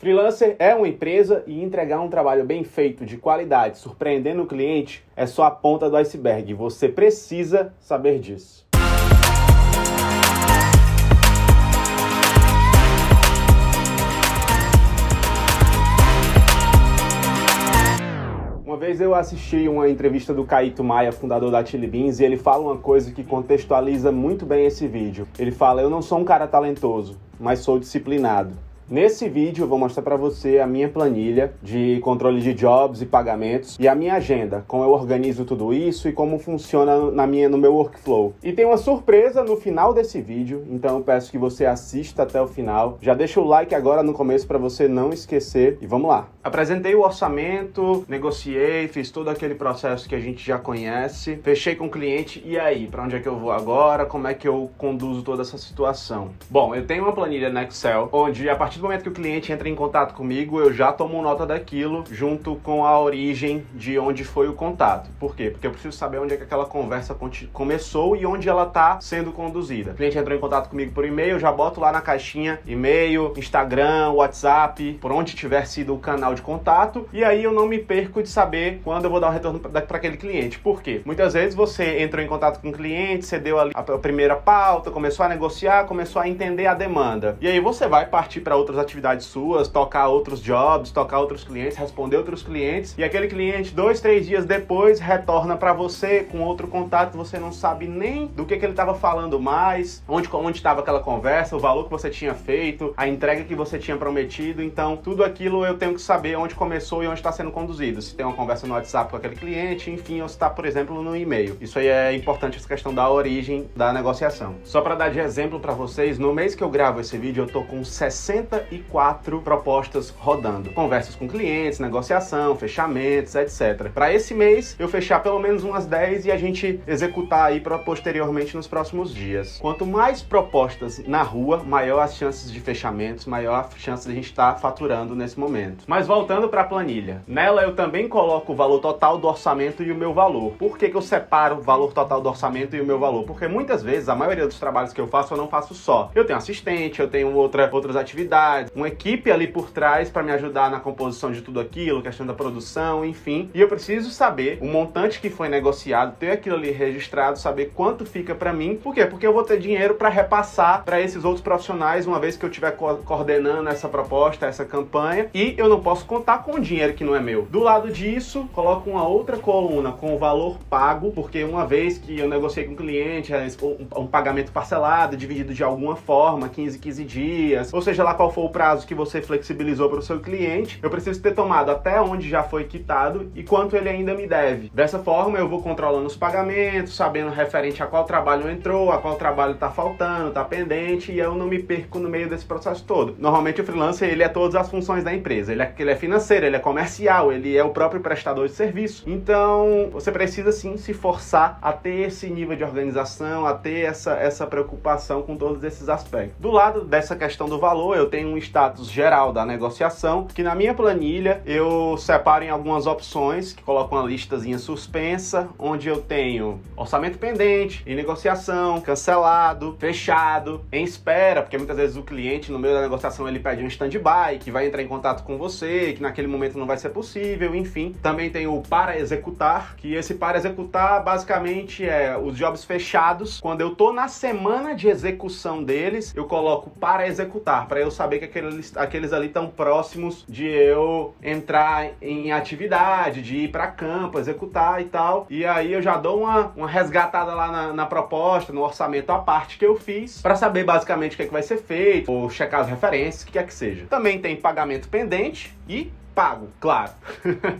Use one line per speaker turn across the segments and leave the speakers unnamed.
Freelancer é uma empresa e entregar um trabalho bem feito, de qualidade, surpreendendo o cliente, é só a ponta do iceberg. Você precisa saber disso. Uma vez eu assisti uma entrevista do Caíto Maia, fundador da Chili Beans, e ele fala uma coisa que contextualiza muito bem esse vídeo. Ele fala: Eu não sou um cara talentoso, mas sou disciplinado. Nesse vídeo eu vou mostrar para você a minha planilha de controle de jobs e pagamentos e a minha agenda, como eu organizo tudo isso e como funciona na minha, no meu workflow. E tem uma surpresa no final desse vídeo, então eu peço que você assista até o final. Já deixa o like agora no começo para você não esquecer e vamos lá. Apresentei o orçamento, negociei, fiz todo aquele processo que a gente já conhece, fechei com o cliente e aí, para onde é que eu vou agora? Como é que eu conduzo toda essa situação? Bom, eu tenho uma planilha no Excel onde a partir do momento que o cliente entra em contato comigo, eu já tomo nota daquilo junto com a origem de onde foi o contato. Por quê? Porque eu preciso saber onde é que aquela conversa começou e onde ela está sendo conduzida. O cliente entrou em contato comigo por e-mail, eu já boto lá na caixinha e-mail, Instagram, WhatsApp, por onde tiver sido o canal de contato, e aí eu não me perco de saber quando eu vou dar o retorno para aquele cliente. Por quê? Muitas vezes você entrou em contato com o cliente, você deu a primeira pauta, começou a negociar, começou a entender a demanda. E aí você vai partir para outras atividades suas, tocar outros jobs, tocar outros clientes, responder outros clientes, e aquele cliente, dois, três dias depois, retorna para você com outro contato, você não sabe nem do que, que ele estava falando mais, onde estava aquela conversa, o valor que você tinha feito, a entrega que você tinha prometido. Então, tudo aquilo eu tenho que saber onde começou e onde está sendo conduzido. Se tem uma conversa no WhatsApp com aquele cliente, enfim, ou se está, por exemplo, no e-mail. Isso aí é importante, essa questão da origem da negociação. Só para dar de exemplo para vocês, no mês que eu gravo esse vídeo, eu tô com 60 34 propostas rodando. Conversas com clientes, negociação, fechamentos, etc. Para esse mês, eu fechar pelo menos umas 10 e a gente executar aí para posteriormente nos próximos dias. Quanto mais propostas na rua, maior as chances de fechamentos, maior a chance de a gente estar tá faturando nesse momento. Mas voltando para a planilha, nela eu também coloco o valor total do orçamento e o meu valor. Por que, que eu separo o valor total do orçamento e o meu valor? Porque muitas vezes, a maioria dos trabalhos que eu faço, eu não faço só. Eu tenho assistente, eu tenho outra, outras atividades, uma equipe ali por trás para me ajudar na composição de tudo aquilo, questão da produção, enfim. E eu preciso saber o montante que foi negociado, ter aquilo ali registrado, saber quanto fica para mim. Por quê? Porque eu vou ter dinheiro para repassar para esses outros profissionais uma vez que eu estiver co coordenando essa proposta, essa campanha, e eu não posso contar com o dinheiro que não é meu. Do lado disso, coloco uma outra coluna com o valor pago, porque uma vez que eu negociei com o cliente, é um pagamento parcelado, dividido de alguma forma, 15, 15 dias, ou seja lá qual for o prazo que você flexibilizou para o seu cliente, eu preciso ter tomado até onde já foi quitado e quanto ele ainda me deve. Dessa forma, eu vou controlando os pagamentos, sabendo referente a qual trabalho entrou, a qual trabalho está faltando, está pendente, e eu não me perco no meio desse processo todo. Normalmente o freelancer, ele é todas as funções da empresa. Ele é, ele é financeiro, ele é comercial, ele é o próprio prestador de serviço. Então, você precisa sim se forçar a ter esse nível de organização, a ter essa, essa preocupação com todos esses aspectos. Do lado dessa questão do valor, eu tenho um status geral da negociação, que na minha planilha eu separo em algumas opções, que coloco uma listazinha suspensa, onde eu tenho orçamento pendente, em negociação, cancelado, fechado, em espera, porque muitas vezes o cliente no meio da negociação ele pede um stand-by, que vai entrar em contato com você, que naquele momento não vai ser possível, enfim. Também tem o para executar, que esse para executar basicamente é os jobs fechados. Quando eu tô na semana de execução deles, eu coloco para executar, para eu saber que aquele, aqueles ali estão próximos de eu entrar em atividade, de ir para campo, executar e tal. E aí eu já dou uma, uma resgatada lá na, na proposta, no orçamento à parte que eu fiz, para saber basicamente o que, é que vai ser feito, ou checar as referências, o que quer que seja. Também tem pagamento pendente e pago, claro.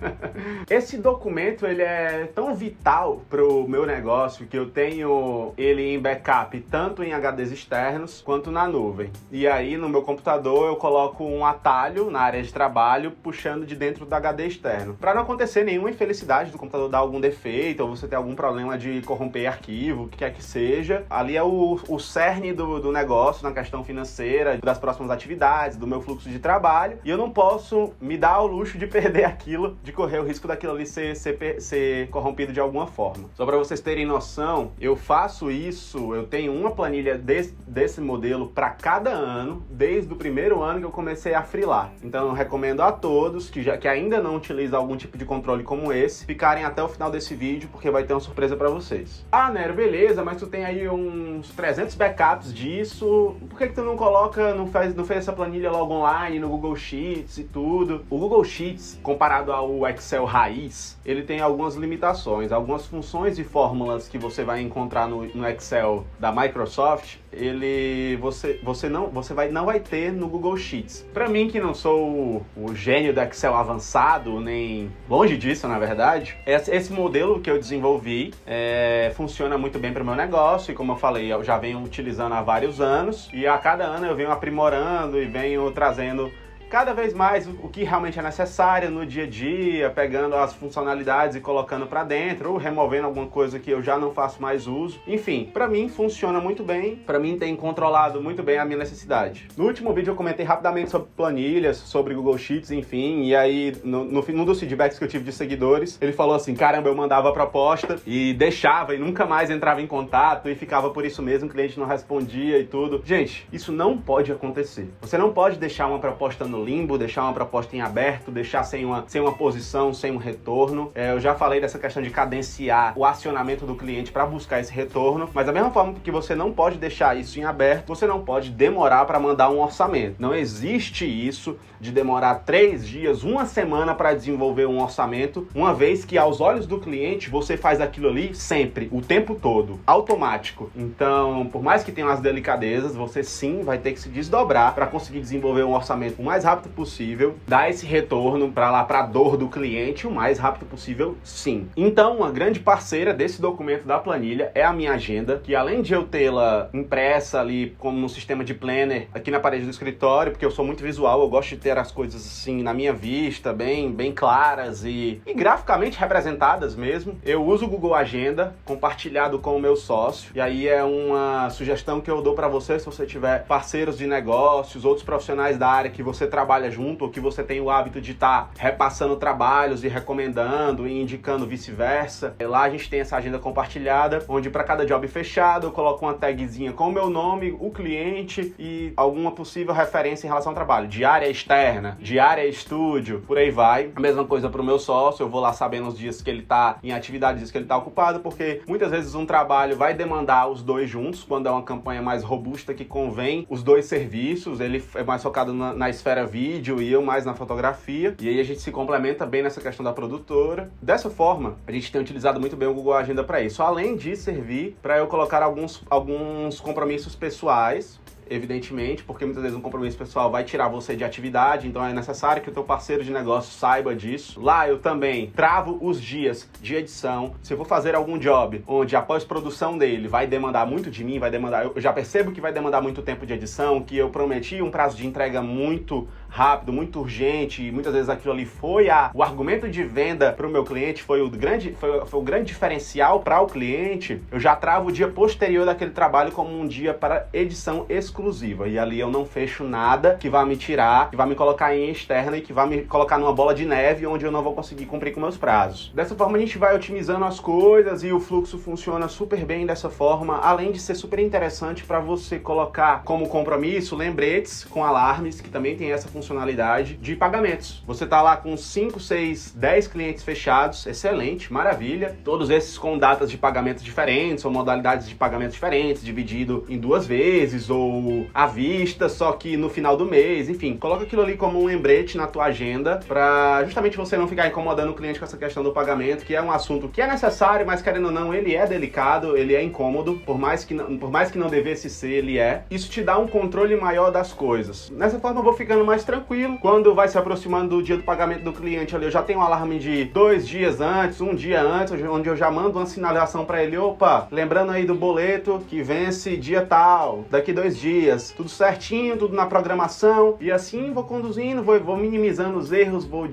Esse documento ele é tão vital pro meu negócio que eu tenho ele em backup tanto em HDs externos quanto na nuvem. E aí no meu computador eu coloco um atalho na área de trabalho puxando de dentro do HD externo. Para não acontecer nenhuma infelicidade do computador dar algum defeito ou você ter algum problema de corromper arquivo, o que quer que seja, ali é o, o cerne do, do negócio na questão financeira, das próximas atividades, do meu fluxo de trabalho. E eu não posso me dar ao luxo de perder aquilo, de correr o risco daquilo ali ser, ser, ser corrompido de alguma forma. Só para vocês terem noção, eu faço isso, eu tenho uma planilha desse, desse modelo para cada ano, desde o primeiro ano que eu comecei a frilar. Então eu recomendo a todos que, já, que ainda não utilizam algum tipo de controle como esse, ficarem até o final desse vídeo, porque vai ter uma surpresa para vocês. Ah, Nero, beleza, mas tu tem aí uns 300 backups disso, por que, que tu não coloca, não faz, não fez essa planilha logo online, no Google Sheets e tudo? O Google Sheets, comparado ao Excel raiz, ele tem algumas limitações, algumas funções e fórmulas que você vai encontrar no, no Excel da Microsoft, ele você você não você vai não vai ter no Google Sheets. Para mim que não sou o, o, gênio do Excel avançado nem longe disso na verdade, esse, esse modelo que eu desenvolvi é, funciona muito bem para o meu negócio e como eu falei eu já venho utilizando há vários anos e a cada ano eu venho aprimorando e venho trazendo cada vez mais o que realmente é necessário no dia a dia, pegando as funcionalidades e colocando para dentro, ou removendo alguma coisa que eu já não faço mais uso. Enfim, para mim funciona muito bem, para mim tem controlado muito bem a minha necessidade. No último vídeo eu comentei rapidamente sobre planilhas, sobre Google Sheets, enfim, e aí no, no num dos feedbacks que eu tive de seguidores, ele falou assim: caramba, eu mandava a proposta e deixava e nunca mais entrava em contato e ficava por isso mesmo, o cliente não respondia e tudo. Gente, isso não pode acontecer. Você não pode deixar uma proposta no limbo, deixar uma proposta em aberto, deixar sem uma, sem uma posição, sem um retorno. É, eu já falei dessa questão de cadenciar o acionamento do cliente para buscar esse retorno, mas da mesma forma que você não pode deixar isso em aberto, você não pode demorar para mandar um orçamento. Não existe isso de demorar três dias, uma semana para desenvolver um orçamento, uma vez que aos olhos do cliente você faz aquilo ali sempre, o tempo todo, automático. Então, por mais que tenha umas delicadezas, você sim vai ter que se desdobrar para conseguir desenvolver um orçamento o mais rápido possível, dar esse retorno para lá para dor do cliente o mais rápido possível, sim. Então, uma grande parceira desse documento da planilha é a minha agenda, que além de eu tê-la impressa ali como no sistema de planner aqui na parede do escritório, porque eu sou muito visual, eu gosto de ter as coisas assim na minha vista, bem, bem claras e, e graficamente representadas mesmo. Eu uso o Google Agenda compartilhado com o meu sócio, e aí é uma sugestão que eu dou para você se você tiver parceiros de negócios, outros profissionais da área que você trabalha junto ou que você tem o hábito de estar tá repassando trabalhos e recomendando e indicando vice-versa. Lá a gente tem essa agenda compartilhada, onde para cada job fechado eu coloco uma tagzinha com o meu nome, o cliente e alguma possível referência em relação ao trabalho, de área externa, de área estúdio, por aí vai. A mesma coisa para o meu sócio, eu vou lá sabendo os dias que ele está em atividade, dias que ele está ocupado, porque muitas vezes um trabalho vai demandar os dois juntos, quando é uma campanha mais robusta que convém os dois serviços, ele é mais focado na, na esfera vídeo e eu mais na fotografia, e aí a gente se complementa bem nessa questão da produtora. Dessa forma, a gente tem utilizado muito bem o Google Agenda para isso, além de servir para eu colocar alguns, alguns compromissos pessoais evidentemente, porque muitas vezes um compromisso pessoal vai tirar você de atividade, então é necessário que o teu parceiro de negócio saiba disso. Lá eu também travo os dias de edição. Se eu for fazer algum job onde a pós-produção dele vai demandar muito de mim, vai demandar, eu já percebo que vai demandar muito tempo de edição, que eu prometi um prazo de entrega muito rápido, muito urgente, e muitas vezes aquilo ali foi a, o argumento de venda para o meu cliente, foi o grande, foi, foi o grande diferencial para o cliente, eu já travo o dia posterior daquele trabalho como um dia para edição exclusiva. E ali eu não fecho nada que vá me tirar, que vá me colocar em externa e que vá me colocar numa bola de neve onde eu não vou conseguir cumprir com meus prazos. Dessa forma a gente vai otimizando as coisas e o fluxo funciona super bem dessa forma, além de ser super interessante para você colocar como compromisso lembretes com alarmes, que também tem essa função funcionalidade de pagamentos. Você tá lá com 5, 6, 10 clientes fechados, excelente, maravilha. Todos esses com datas de pagamento diferentes ou modalidades de pagamento diferentes, dividido em duas vezes ou à vista, só que no final do mês, enfim. Coloca aquilo ali como um lembrete na tua agenda para justamente você não ficar incomodando o cliente com essa questão do pagamento, que é um assunto que é necessário, mas querendo ou não, ele é delicado, ele é incômodo, por mais que não, por mais que não devesse ser, ele é. Isso te dá um controle maior das coisas. Nessa forma eu vou ficando mais tranquilo. Quando vai se aproximando do dia do pagamento do cliente ali, eu já tenho um alarme de dois dias antes, um dia antes, onde eu já mando uma sinalização para ele, opa, lembrando aí do boleto que vence dia tal, daqui dois dias, tudo certinho, tudo na programação, e assim vou conduzindo, vou, vou minimizando os erros, vou,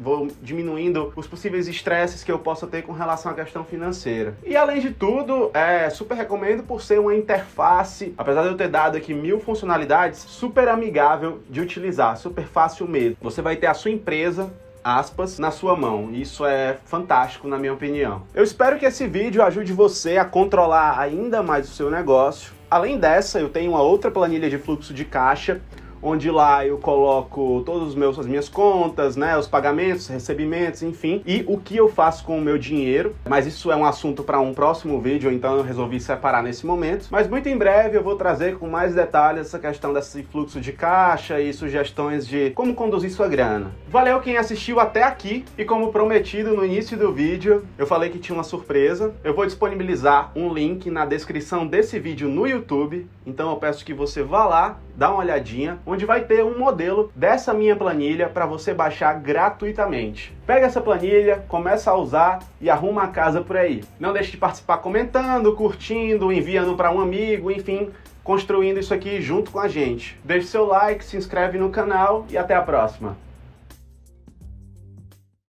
vou diminuindo os possíveis estresses que eu possa ter com relação à questão financeira. E além de tudo, é super recomendo por ser uma interface, apesar de eu ter dado aqui mil funcionalidades, super amigável de utilizar super fácil mesmo. Você vai ter a sua empresa aspas, na sua mão. Isso é fantástico, na minha opinião. Eu espero que esse vídeo ajude você a controlar ainda mais o seu negócio. Além dessa, eu tenho uma outra planilha de fluxo de caixa onde lá eu coloco todos os meus as minhas contas, né, os pagamentos, recebimentos, enfim, e o que eu faço com o meu dinheiro. Mas isso é um assunto para um próximo vídeo, então eu resolvi separar nesse momento. Mas muito em breve eu vou trazer com mais detalhes essa questão desse fluxo de caixa e sugestões de como conduzir sua grana. Valeu quem assistiu até aqui e como prometido no início do vídeo, eu falei que tinha uma surpresa. Eu vou disponibilizar um link na descrição desse vídeo no YouTube, então eu peço que você vá lá, dá uma olhadinha, onde vai ter um modelo dessa minha planilha para você baixar gratuitamente. Pega essa planilha, começa a usar e arruma a casa por aí. Não deixe de participar comentando, curtindo, enviando para um amigo, enfim, construindo isso aqui junto com a gente. Deixe seu like, se inscreve no canal e até a próxima.